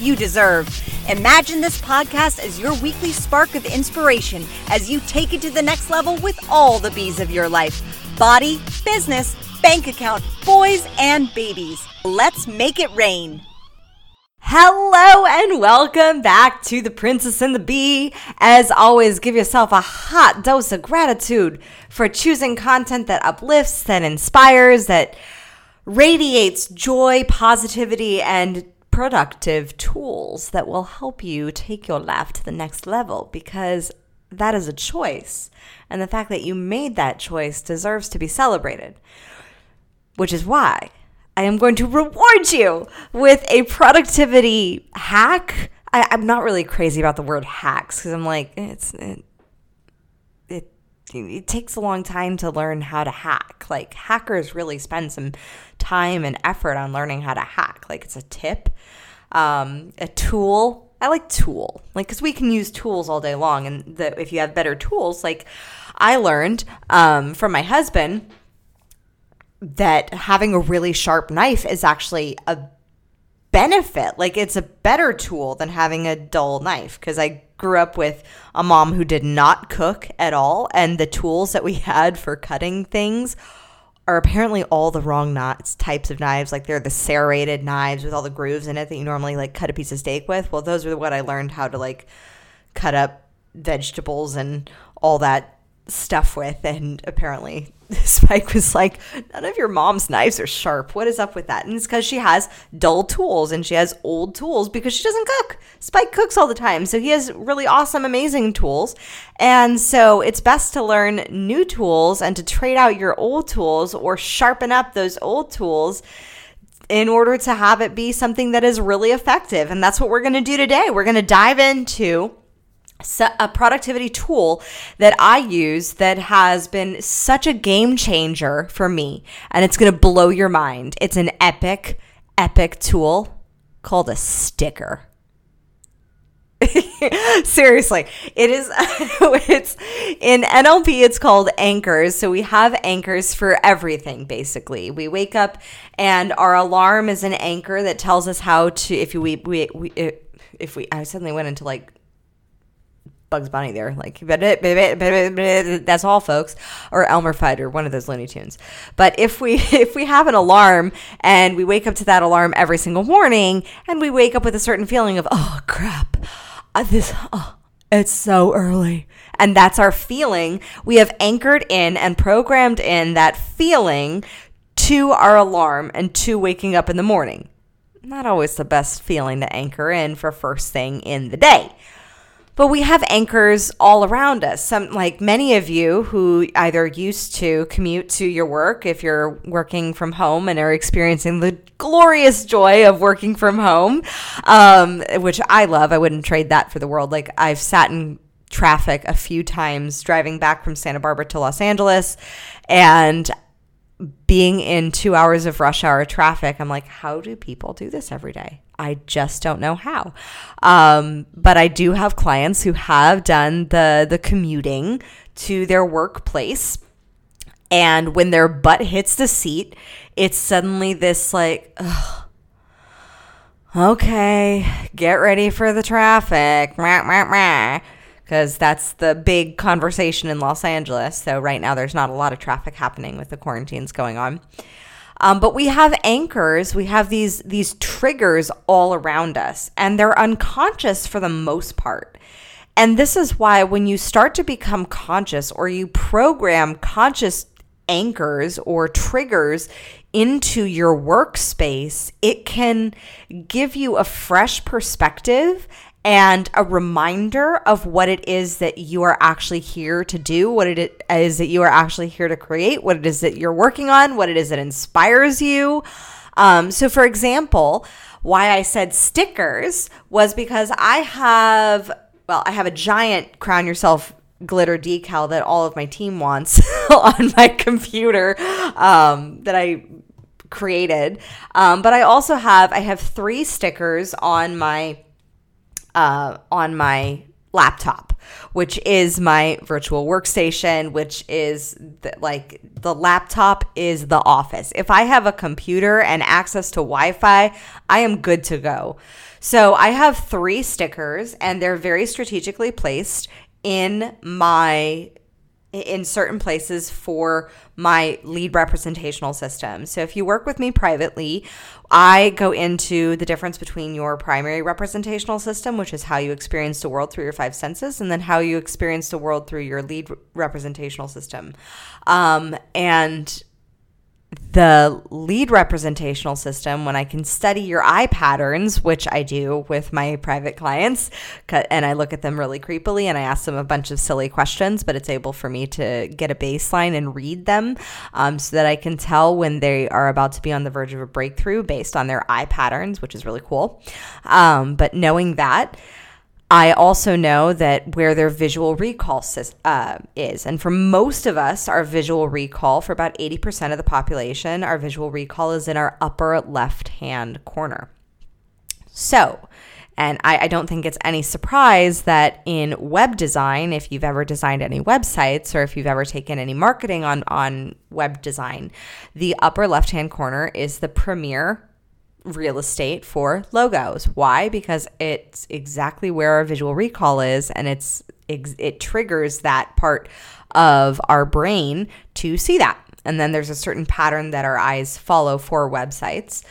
you deserve. Imagine this podcast as your weekly spark of inspiration as you take it to the next level with all the bees of your life body, business, bank account, boys, and babies. Let's make it rain. Hello and welcome back to The Princess and the Bee. As always, give yourself a hot dose of gratitude for choosing content that uplifts, that inspires, that radiates joy, positivity, and productive tools that will help you take your life to the next level because that is a choice. And the fact that you made that choice deserves to be celebrated, which is why I am going to reward you with a productivity hack. I, am not really crazy about the word hacks because I'm like, it's it, it takes a long time to learn how to hack. Like hackers really spend some time and effort on learning how to hack. Like it's a tip, um, a tool. I like tool, like because we can use tools all day long, and the, if you have better tools, like I learned um, from my husband that having a really sharp knife is actually a benefit. Like it's a better tool than having a dull knife because I grew up with a mom who did not cook at all and the tools that we had for cutting things are apparently all the wrong knots types of knives like they're the serrated knives with all the grooves in it that you normally like cut a piece of steak with well those are what i learned how to like cut up vegetables and all that stuff with. And apparently, Spike was like, None of your mom's knives are sharp. What is up with that? And it's because she has dull tools and she has old tools because she doesn't cook. Spike cooks all the time. So he has really awesome, amazing tools. And so it's best to learn new tools and to trade out your old tools or sharpen up those old tools in order to have it be something that is really effective. And that's what we're going to do today. We're going to dive into a productivity tool that I use that has been such a game changer for me, and it's going to blow your mind. It's an epic, epic tool called a sticker. Seriously, it is. it's in NLP. It's called anchors. So we have anchors for everything. Basically, we wake up and our alarm is an anchor that tells us how to. If we we, we if we I suddenly went into like Bugs Bunny there. Like, that's all, folks. Or Elmer Fudd or one of those Looney Tunes. But if we if we have an alarm and we wake up to that alarm every single morning, and we wake up with a certain feeling of oh crap, uh, this oh, it's so early, and that's our feeling. We have anchored in and programmed in that feeling to our alarm and to waking up in the morning. Not always the best feeling to anchor in for first thing in the day. But we have anchors all around us. Some like many of you who either used to commute to your work if you're working from home and are experiencing the glorious joy of working from home, um, which I love. I wouldn't trade that for the world. Like I've sat in traffic a few times driving back from Santa Barbara to Los Angeles and being in two hours of rush hour traffic, I'm like, how do people do this every day? I just don't know how. Um, but I do have clients who have done the the commuting to their workplace. And when their butt hits the seat, it's suddenly this like, ugh, okay, get ready for the traffic. Because that's the big conversation in Los Angeles. So, right now, there's not a lot of traffic happening with the quarantines going on. Um, but we have anchors, we have these these triggers all around us, and they're unconscious for the most part. And this is why when you start to become conscious or you program conscious anchors or triggers into your workspace, it can give you a fresh perspective and a reminder of what it is that you are actually here to do, what it is that you are actually here to create, what it is that you're working on, what it is that inspires you. Um, so, for example, why I said stickers was because I have, well, I have a giant crown yourself glitter decal that all of my team wants on my computer um, that I created. Um, but I also have I have three stickers on my uh, on my laptop, which is my virtual workstation, which is the, like the laptop is the office. If I have a computer and access to Wi Fi, I am good to go. So I have three stickers and they're very strategically placed in my in certain places for my lead representational system. So if you work with me privately, I go into the difference between your primary representational system, which is how you experience the world through your five senses, and then how you experience the world through your lead representational system. Um, and the lead representational system when I can study your eye patterns, which I do with my private clients, and I look at them really creepily and I ask them a bunch of silly questions, but it's able for me to get a baseline and read them um, so that I can tell when they are about to be on the verge of a breakthrough based on their eye patterns, which is really cool. Um, but knowing that, I also know that where their visual recall uh, is. And for most of us, our visual recall, for about 80% of the population, our visual recall is in our upper left hand corner. So, and I, I, don't think it's any surprise that in web design, if you've ever designed any websites or if you've ever taken any marketing on, on web design, the upper left hand corner is the premier real estate for logos. Why? Because it's exactly where our visual recall is and it's it triggers that part of our brain to see that. And then there's a certain pattern that our eyes follow for websites.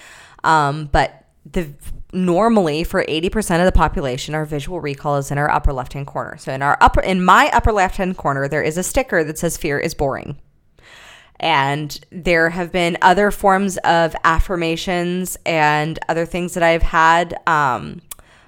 Um, but the normally for 80% of the population our visual recall is in our upper left hand corner so in our upper in my upper left hand corner there is a sticker that says fear is boring and there have been other forms of affirmations and other things that I've had. Um,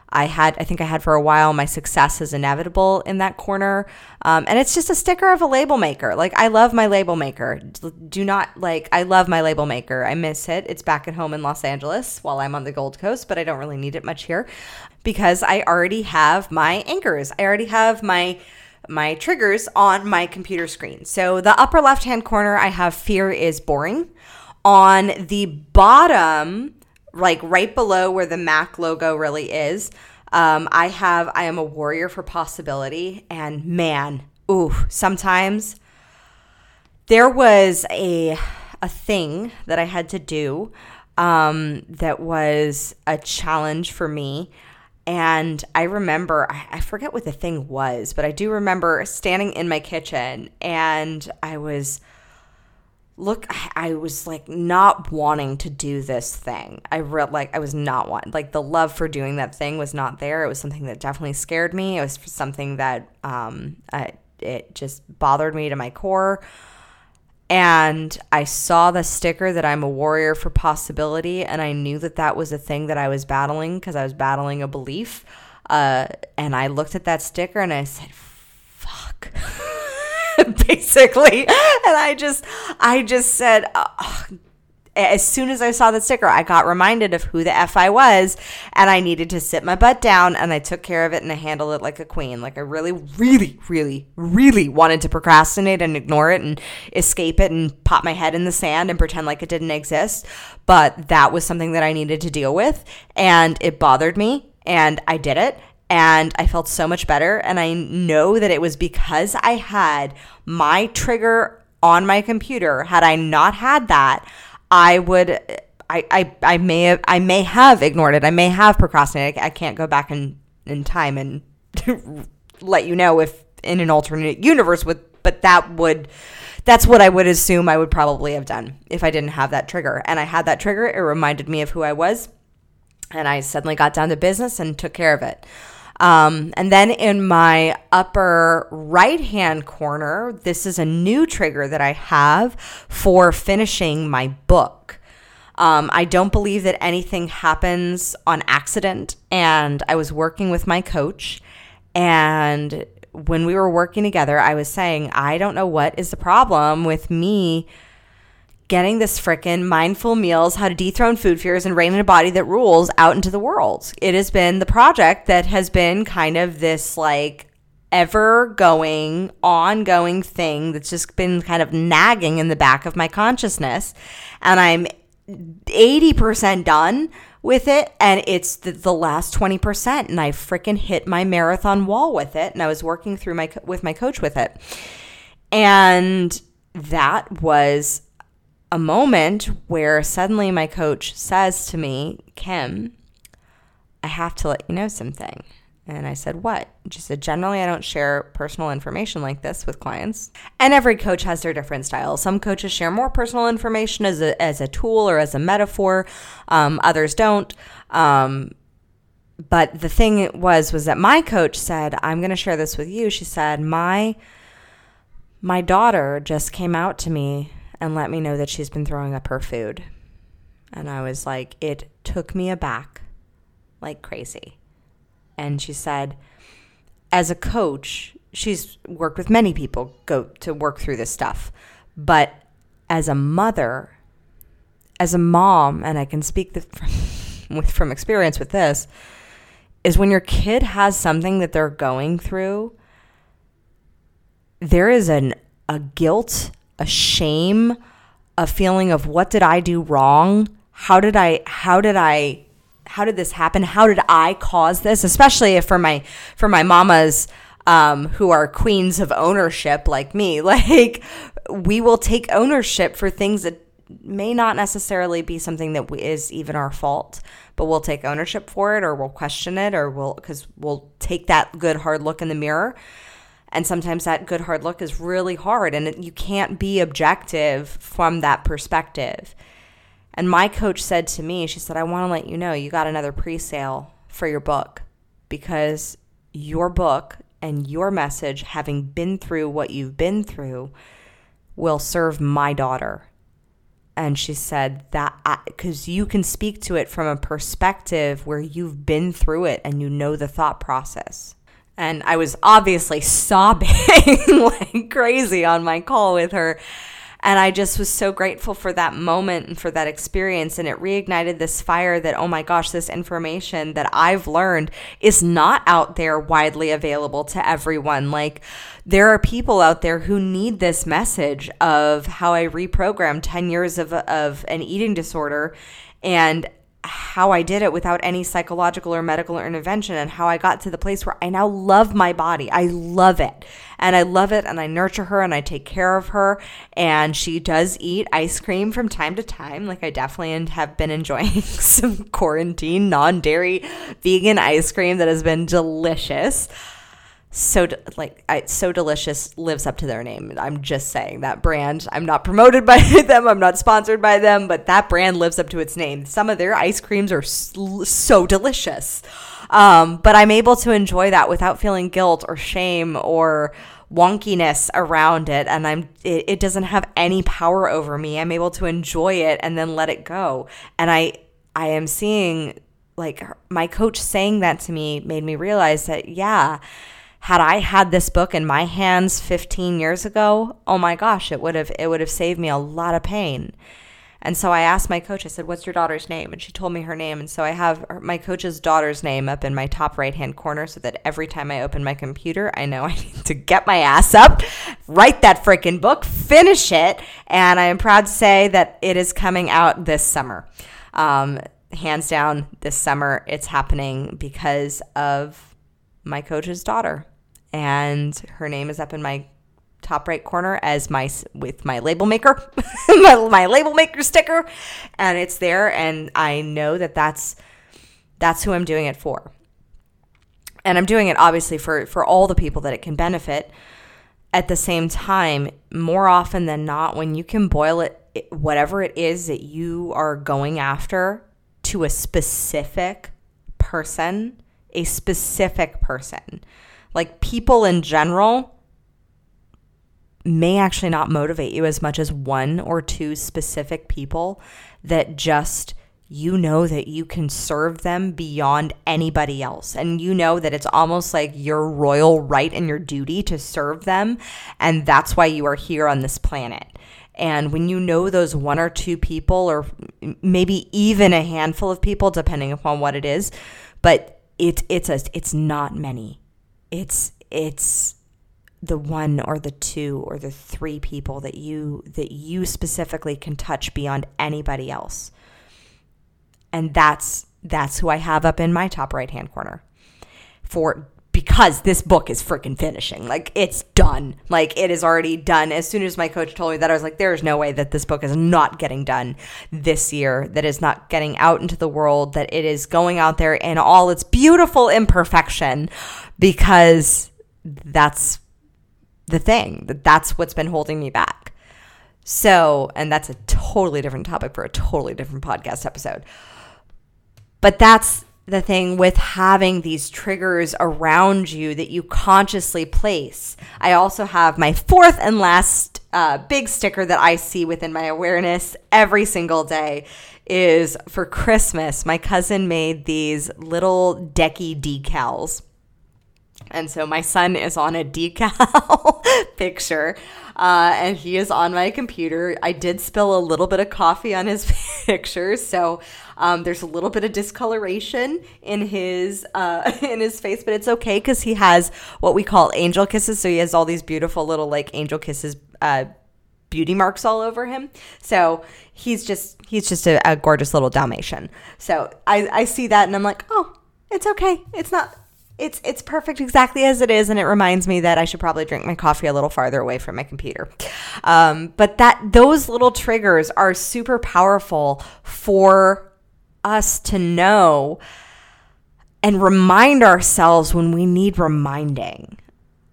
I had, I think I had for a while, my success is inevitable in that corner. Um, and it's just a sticker of a label maker. Like, I love my label maker. Do not, like, I love my label maker. I miss it. It's back at home in Los Angeles while I'm on the Gold Coast, but I don't really need it much here because I already have my anchors. I already have my my triggers on my computer screen. So the upper left hand corner, I have fear is boring. On the bottom, like right below where the Mac logo really is, um, I have I am a warrior for possibility. And man, ooh, sometimes there was a a thing that I had to do um, that was a challenge for me and I remember, I forget what the thing was, but I do remember standing in my kitchen and I was, look, I was like not wanting to do this thing. I real like, I was not want like the love for doing that thing was not there. It was something that definitely scared me. It was something that, um, I, it just bothered me to my core and I saw the sticker that I'm a warrior for possibility, and I knew that that was a thing that I was battling because I was battling a belief. Uh, and I looked at that sticker and I said, "Fuck." basically and i just i just said oh, as soon as I saw the sticker, I got reminded of who the F I was, and I needed to sit my butt down, and I took care of it, and I handled it like a queen. Like I really, really, really, really wanted to procrastinate and ignore it and escape it and pop my head in the sand and pretend like it didn't exist. But that was something that I needed to deal with, and it bothered me, and I did it. And I felt so much better. And I know that it was because I had my trigger on my computer. Had I not had that, I would I, I I may have I may have ignored it. I may have procrastinated. I can't go back in in time and let you know if in an alternate universe with but that would that's what I would assume I would probably have done if I didn't have that trigger. And I had that trigger. It reminded me of who I was. And I suddenly got down to business and took care of it. Um, and then in my upper right hand corner, this is a new trigger that I have for finishing my book. Um, I don't believe that anything happens on accident. And I was working with my coach, and when we were working together, I was saying, I don't know what is the problem with me getting this frickin' mindful meals, how to dethrone food fears and reign in a body that rules out into the world. It has been the project that has been kind of this like ever going, ongoing thing that's just been kind of nagging in the back of my consciousness. And I'm 80% done with it and it's the, the last 20% and I freaking hit my marathon wall with it and I was working through my with my coach with it. And that was a moment where suddenly my coach says to me, Kim, I have to let you know something. And I said, What? She said, Generally, I don't share personal information like this with clients. And every coach has their different styles. Some coaches share more personal information as a, as a tool or as a metaphor, um, others don't. Um, but the thing was was that my coach said i'm going to share this with you she said my my daughter just came out to me and let me know that she's been throwing up her food. And I was like, it took me aback like crazy. And she said, as a coach, she's worked with many people go to work through this stuff. But as a mother, as a mom, and I can speak the, with from experience with this, is when your kid has something that they're going through, there is an a guilt a shame, a feeling of what did I do wrong? How did I how did I how did this happen? How did I cause this? Especially if for my for my mamas um, who are queens of ownership like me, like we will take ownership for things that may not necessarily be something that is even our fault, but we'll take ownership for it or we'll question it or we'll because we'll take that good hard look in the mirror and sometimes that good hard look is really hard and you can't be objective from that perspective. And my coach said to me, she said, I want to let you know you got another pre sale for your book because your book and your message, having been through what you've been through, will serve my daughter. And she said that because you can speak to it from a perspective where you've been through it and you know the thought process. And I was obviously sobbing like crazy on my call with her. And I just was so grateful for that moment and for that experience. And it reignited this fire that, oh my gosh, this information that I've learned is not out there widely available to everyone. Like, there are people out there who need this message of how I reprogrammed 10 years of, of an eating disorder and how I did it without any psychological or medical intervention and how I got to the place where I now love my body. I love it. And I love it and I nurture her and I take care of her. And she does eat ice cream from time to time. Like I definitely have been enjoying some quarantine, non dairy, vegan ice cream that has been delicious so like I, so delicious lives up to their name. I'm just saying that brand i'm not promoted by them i'm not sponsored by them but that brand lives up to its name. Some of their ice creams are so delicious. Um, but i'm able to enjoy that without feeling guilt or shame or wonkiness around it and i'm it, it doesn't have any power over me. I'm able to enjoy it and then let it go. And i i am seeing like my coach saying that to me made me realize that yeah had I had this book in my hands 15 years ago, oh my gosh, it would have it would have saved me a lot of pain. And so I asked my coach, I said, What's your daughter's name? And she told me her name. And so I have my coach's daughter's name up in my top right hand corner so that every time I open my computer, I know I need to get my ass up, write that freaking book, finish it. And I am proud to say that it is coming out this summer. Um, hands down, this summer, it's happening because of my coach's daughter. And her name is up in my top right corner as my with my label maker my, my label maker sticker. And it's there and i know that that's that's who i'm doing it for. And i'm doing it obviously for for all the people that it can benefit. At the same time more often than not when you can boil it whatever it is that you are going after to a specific person a specific person like people in general may actually not motivate you as much as one or two specific people that just you know that you can serve them beyond anybody else. And you know that it's almost like your royal right and your duty to serve them. And that's why you are here on this planet. And when you know those one or two people, or maybe even a handful of people, depending upon what it is, but it's it's a it's not many. It's it's the one or the two or the three people that you that you specifically can touch beyond anybody else. And that's that's who I have up in my top right hand corner. For because this book is freaking finishing. Like it's done. Like it is already done. As soon as my coach told me that, I was like, there is no way that this book is not getting done this year, that is not getting out into the world, that it is going out there in all its beautiful imperfection because that's the thing, that that's what's been holding me back. So, and that's a totally different topic for a totally different podcast episode. But that's the thing with having these triggers around you that you consciously place. I also have my fourth and last uh, big sticker that I see within my awareness every single day is for Christmas. My cousin made these little decky decals. And so my son is on a decal picture uh, and he is on my computer. I did spill a little bit of coffee on his picture, so um, there's a little bit of discoloration in his uh, in his face, but it's okay because he has what we call angel kisses. So he has all these beautiful little like angel kisses. Uh, beauty marks all over him. So he's just he's just a, a gorgeous little Dalmatian. So I, I see that and I'm like, oh, it's okay. It's not it's it's perfect exactly as it is and it reminds me that i should probably drink my coffee a little farther away from my computer. Um, but that those little triggers are super powerful for us to know and remind ourselves when we need reminding.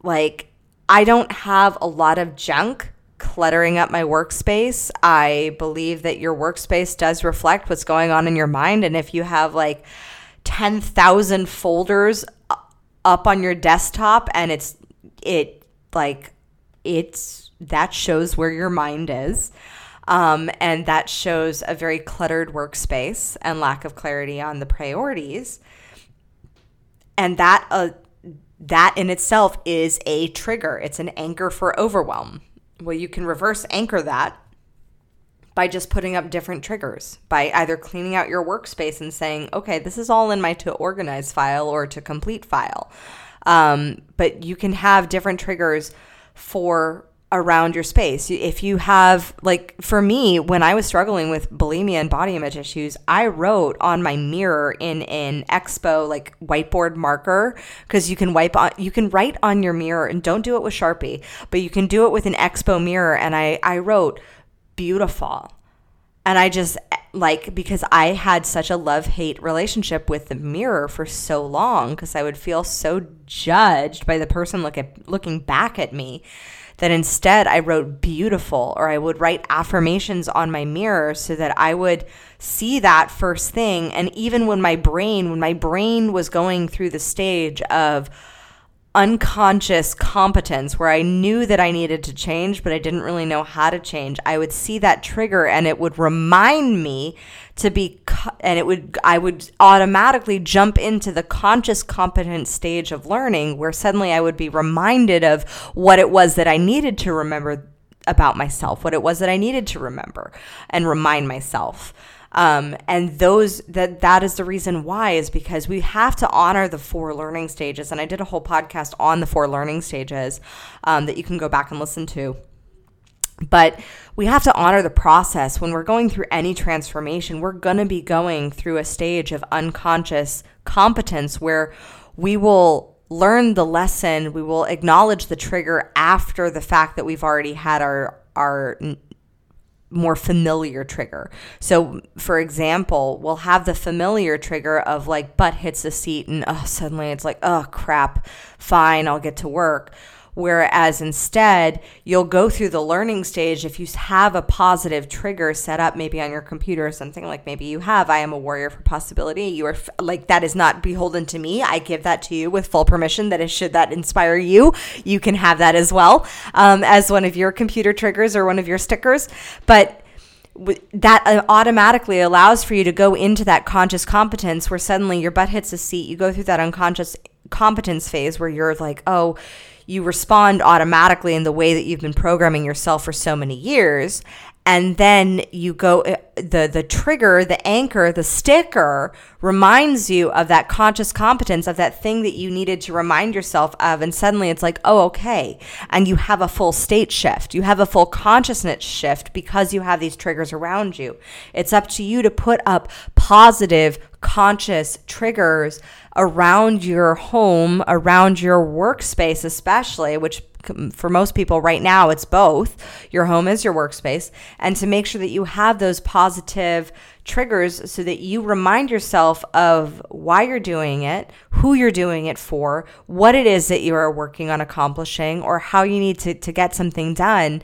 Like i don't have a lot of junk cluttering up my workspace. I believe that your workspace does reflect what's going on in your mind and if you have like 10,000 folders up on your desktop and it's it like it's that shows where your mind is. Um, and that shows a very cluttered workspace and lack of clarity on the priorities. And that uh, that in itself is a trigger. It's an anchor for overwhelm. Well you can reverse anchor that by just putting up different triggers, by either cleaning out your workspace and saying, okay, this is all in my to organize file or to complete file. Um, but you can have different triggers for around your space. If you have, like, for me, when I was struggling with bulimia and body image issues, I wrote on my mirror in an expo, like, whiteboard marker, because you can wipe on, you can write on your mirror and don't do it with Sharpie, but you can do it with an expo mirror. And I, I wrote, beautiful. And I just like because I had such a love hate relationship with the mirror for so long because I would feel so judged by the person look at, looking back at me that instead I wrote beautiful or I would write affirmations on my mirror so that I would see that first thing. And even when my brain, when my brain was going through the stage of, unconscious competence where I knew that I needed to change, but I didn't really know how to change. I would see that trigger and it would remind me to be, and it would, I would automatically jump into the conscious competent stage of learning where suddenly I would be reminded of what it was that I needed to remember about myself, what it was that I needed to remember and remind myself. Um, and those that that is the reason why is because we have to honor the four learning stages. And I did a whole podcast on the four learning stages um, that you can go back and listen to. But we have to honor the process. When we're going through any transformation, we're going to be going through a stage of unconscious competence where we will learn the lesson, we will acknowledge the trigger after the fact that we've already had our our more familiar trigger. So, for example, we'll have the familiar trigger of like butt hits the seat and oh, suddenly it's like, oh crap, fine, I'll get to work. Whereas instead, you'll go through the learning stage if you have a positive trigger set up, maybe on your computer or something like maybe you have, I am a warrior for possibility. You are like, that is not beholden to me. I give that to you with full permission that is, should that inspire you, you can have that as well um, as one of your computer triggers or one of your stickers. But that uh, automatically allows for you to go into that conscious competence where suddenly your butt hits a seat. You go through that unconscious competence phase where you're like, oh, you respond automatically in the way that you've been programming yourself for so many years and then you go uh, the the trigger the anchor the sticker reminds you of that conscious competence of that thing that you needed to remind yourself of and suddenly it's like oh okay. And you have a full state shift. You have a full consciousness shift because you have these triggers around you. It's up to you to put up positive conscious triggers around your home around your workspace especially which for most people right now it's both. Your home is your workspace. And to make sure that you have those positive triggers so that you remind yourself of why you're doing it who you're doing it for what it is that you are working on accomplishing or how you need to, to get something done.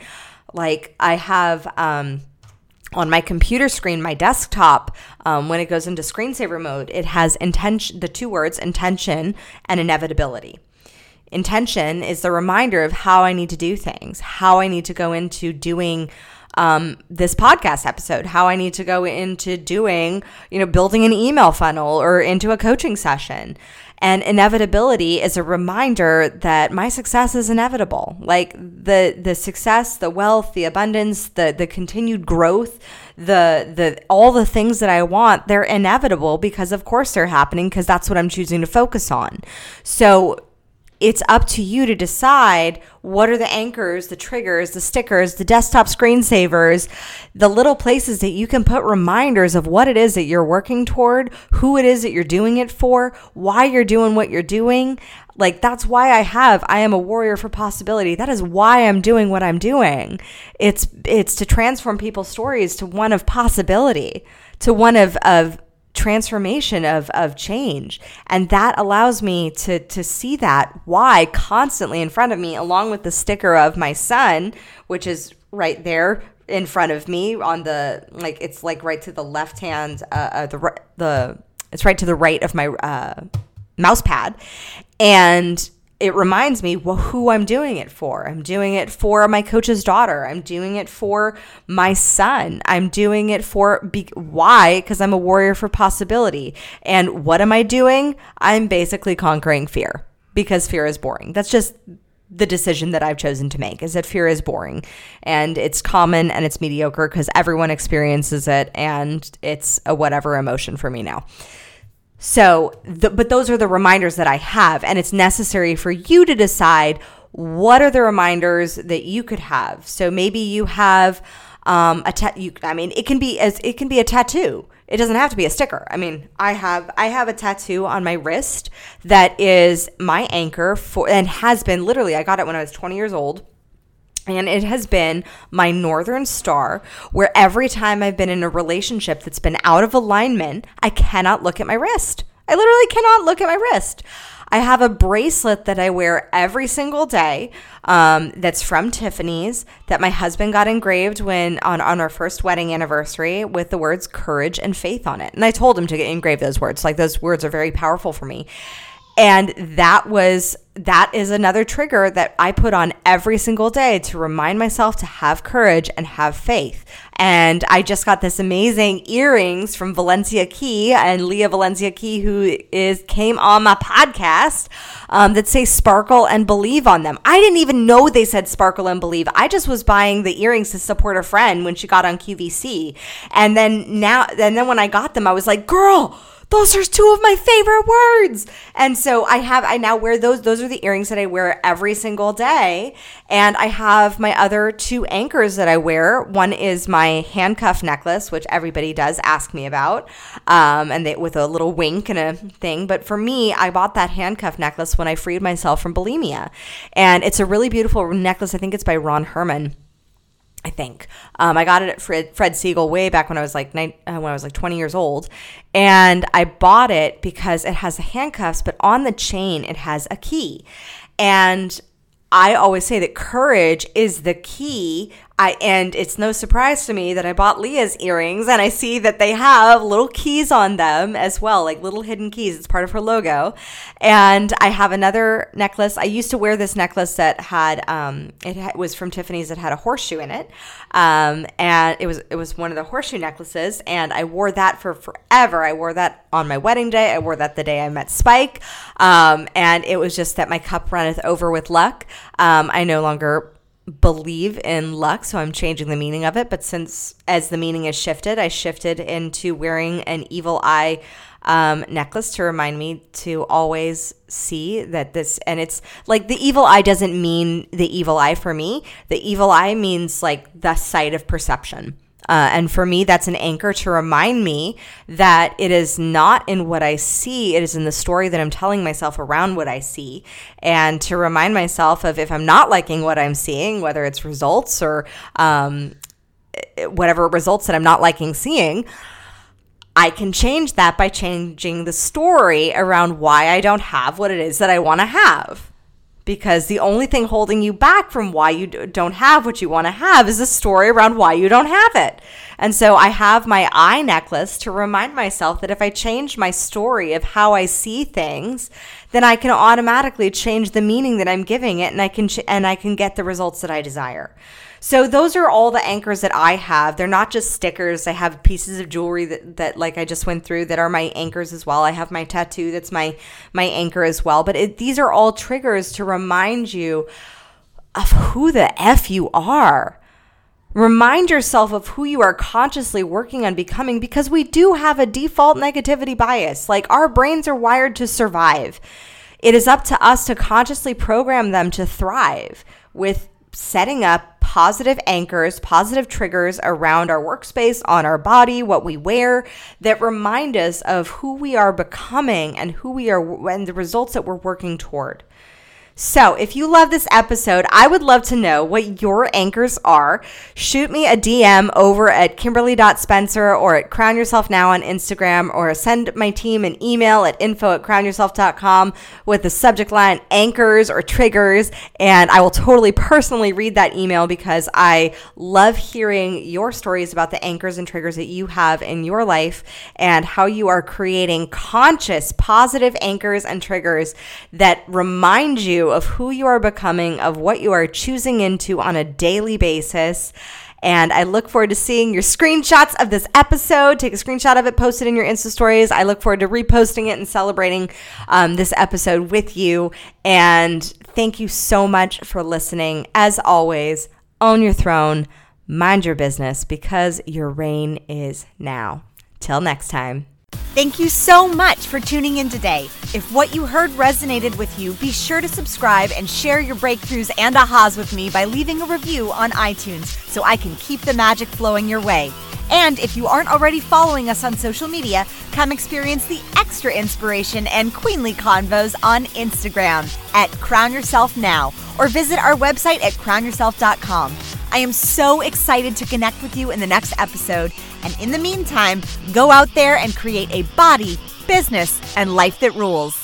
Like i have um, on my computer screen, my desktop, um, when it goes into screensaver mode, it has intention, the two words intention and inevitability. Intention is the reminder of how I need to do things, how I need to go into doing um, this podcast episode, how I need to go into doing, you know, building an email funnel or into a coaching session. And inevitability is a reminder that my success is inevitable. Like the the success, the wealth, the abundance, the the continued growth, the the all the things that I want, they're inevitable because of course they're happening because that's what I'm choosing to focus on. So it's up to you to decide what are the anchors, the triggers, the stickers, the desktop screensavers, the little places that you can put reminders of what it is that you're working toward, who it is that you're doing it for, why you're doing what you're doing. Like that's why I have I am a warrior for possibility. That is why I'm doing what I'm doing. It's it's to transform people's stories to one of possibility, to one of of transformation of of change. And that allows me to to see that why constantly in front of me along with the sticker of my son which is right there in front of me on the like it's like right to the left hand uh, uh the the it's right to the right of my uh mouse pad. And it reminds me well, who I'm doing it for. I'm doing it for my coach's daughter. I'm doing it for my son. I'm doing it for be- why? Because I'm a warrior for possibility. And what am I doing? I'm basically conquering fear because fear is boring. That's just the decision that I've chosen to make is that fear is boring and it's common and it's mediocre because everyone experiences it and it's a whatever emotion for me now. So, the, but those are the reminders that I have, and it's necessary for you to decide what are the reminders that you could have. So maybe you have um, a ta- you, I mean, it can be as it can be a tattoo. It doesn't have to be a sticker. I mean, I have I have a tattoo on my wrist that is my anchor for and has been literally. I got it when I was 20 years old and it has been my northern star where every time I've been in a relationship that's been out of alignment, I cannot look at my wrist. I literally cannot look at my wrist. I have a bracelet that I wear every single day um, that's from Tiffany's that my husband got engraved when on, on our first wedding anniversary with the words courage and faith on it. And I told him to engrave those words. Like those words are very powerful for me. And that was that is another trigger that I put on every single day to remind myself to have courage and have faith. And I just got this amazing earrings from Valencia Key and Leah Valencia Key, who is came on my podcast, um, that say sparkle and believe on them. I didn't even know they said sparkle and believe. I just was buying the earrings to support a friend when she got on QVC. And then now, and then when I got them, I was like, girl, those are two of my favorite words. And so I have, I now wear those. Those are the earrings that I wear every single day. And I have my other two anchors that I wear. One is my handcuff necklace, which everybody does ask me about, um, and they, with a little wink and a thing. But for me, I bought that handcuff necklace when I freed myself from bulimia. And it's a really beautiful necklace. I think it's by Ron Herman. I think um, I got it at Fred, Fred Segal way back when I was like nine, uh, when I was like 20 years old, and I bought it because it has the handcuffs, but on the chain it has a key, and I always say that courage is the key. I and it's no surprise to me that I bought Leah's earrings and I see that they have little keys on them as well, like little hidden keys. It's part of her logo. And I have another necklace. I used to wear this necklace that had um, it was from Tiffany's that had a horseshoe in it, um, and it was it was one of the horseshoe necklaces, and I wore that for forever. I wore that on my wedding day. I wore that the day I met Spike, um, and it was just that my cup runneth over with luck. Um, I no longer believe in luck, so I'm changing the meaning of it. But since as the meaning has shifted, I shifted into wearing an evil eye um, necklace to remind me to always see that this, and it's like the evil eye doesn't mean the evil eye for me. The evil eye means like the sight of perception. Uh, and for me, that's an anchor to remind me that it is not in what I see, it is in the story that I'm telling myself around what I see. And to remind myself of if I'm not liking what I'm seeing, whether it's results or um, whatever results that I'm not liking seeing, I can change that by changing the story around why I don't have what it is that I want to have because the only thing holding you back from why you don't have what you want to have is a story around why you don't have it. And so I have my eye necklace to remind myself that if I change my story of how I see things, then I can automatically change the meaning that I'm giving it and I can ch- and I can get the results that I desire. So those are all the anchors that I have. They're not just stickers. I have pieces of jewelry that, that like I just went through that are my anchors as well. I have my tattoo that's my my anchor as well. But it, these are all triggers to remind you of who the f you are. Remind yourself of who you are consciously working on becoming because we do have a default negativity bias. Like our brains are wired to survive. It is up to us to consciously program them to thrive with setting up positive anchors, positive triggers around our workspace, on our body, what we wear that remind us of who we are becoming and who we are and the results that we're working toward. So, if you love this episode, I would love to know what your anchors are. Shoot me a DM over at kimberly.spencer or at Crown Yourself Now on Instagram, or send my team an email at info at crownyourself.com with the subject line anchors or triggers. And I will totally personally read that email because I love hearing your stories about the anchors and triggers that you have in your life and how you are creating conscious, positive anchors and triggers that remind you of who you are becoming, of what you are choosing into on a daily basis. And I look forward to seeing your screenshots of this episode. Take a screenshot of it, post it in your Insta stories. I look forward to reposting it and celebrating um, this episode with you. And thank you so much for listening. As always, own your throne, mind your business because your reign is now. Till next time. Thank you so much for tuning in today. If what you heard resonated with you, be sure to subscribe and share your breakthroughs and ahas with me by leaving a review on iTunes so I can keep the magic flowing your way. And if you aren't already following us on social media, come experience the extra inspiration and queenly convos on Instagram at Crown Yourself Now or visit our website at crownyourself.com. I am so excited to connect with you in the next episode. And in the meantime, go out there and create a body, business, and life that rules.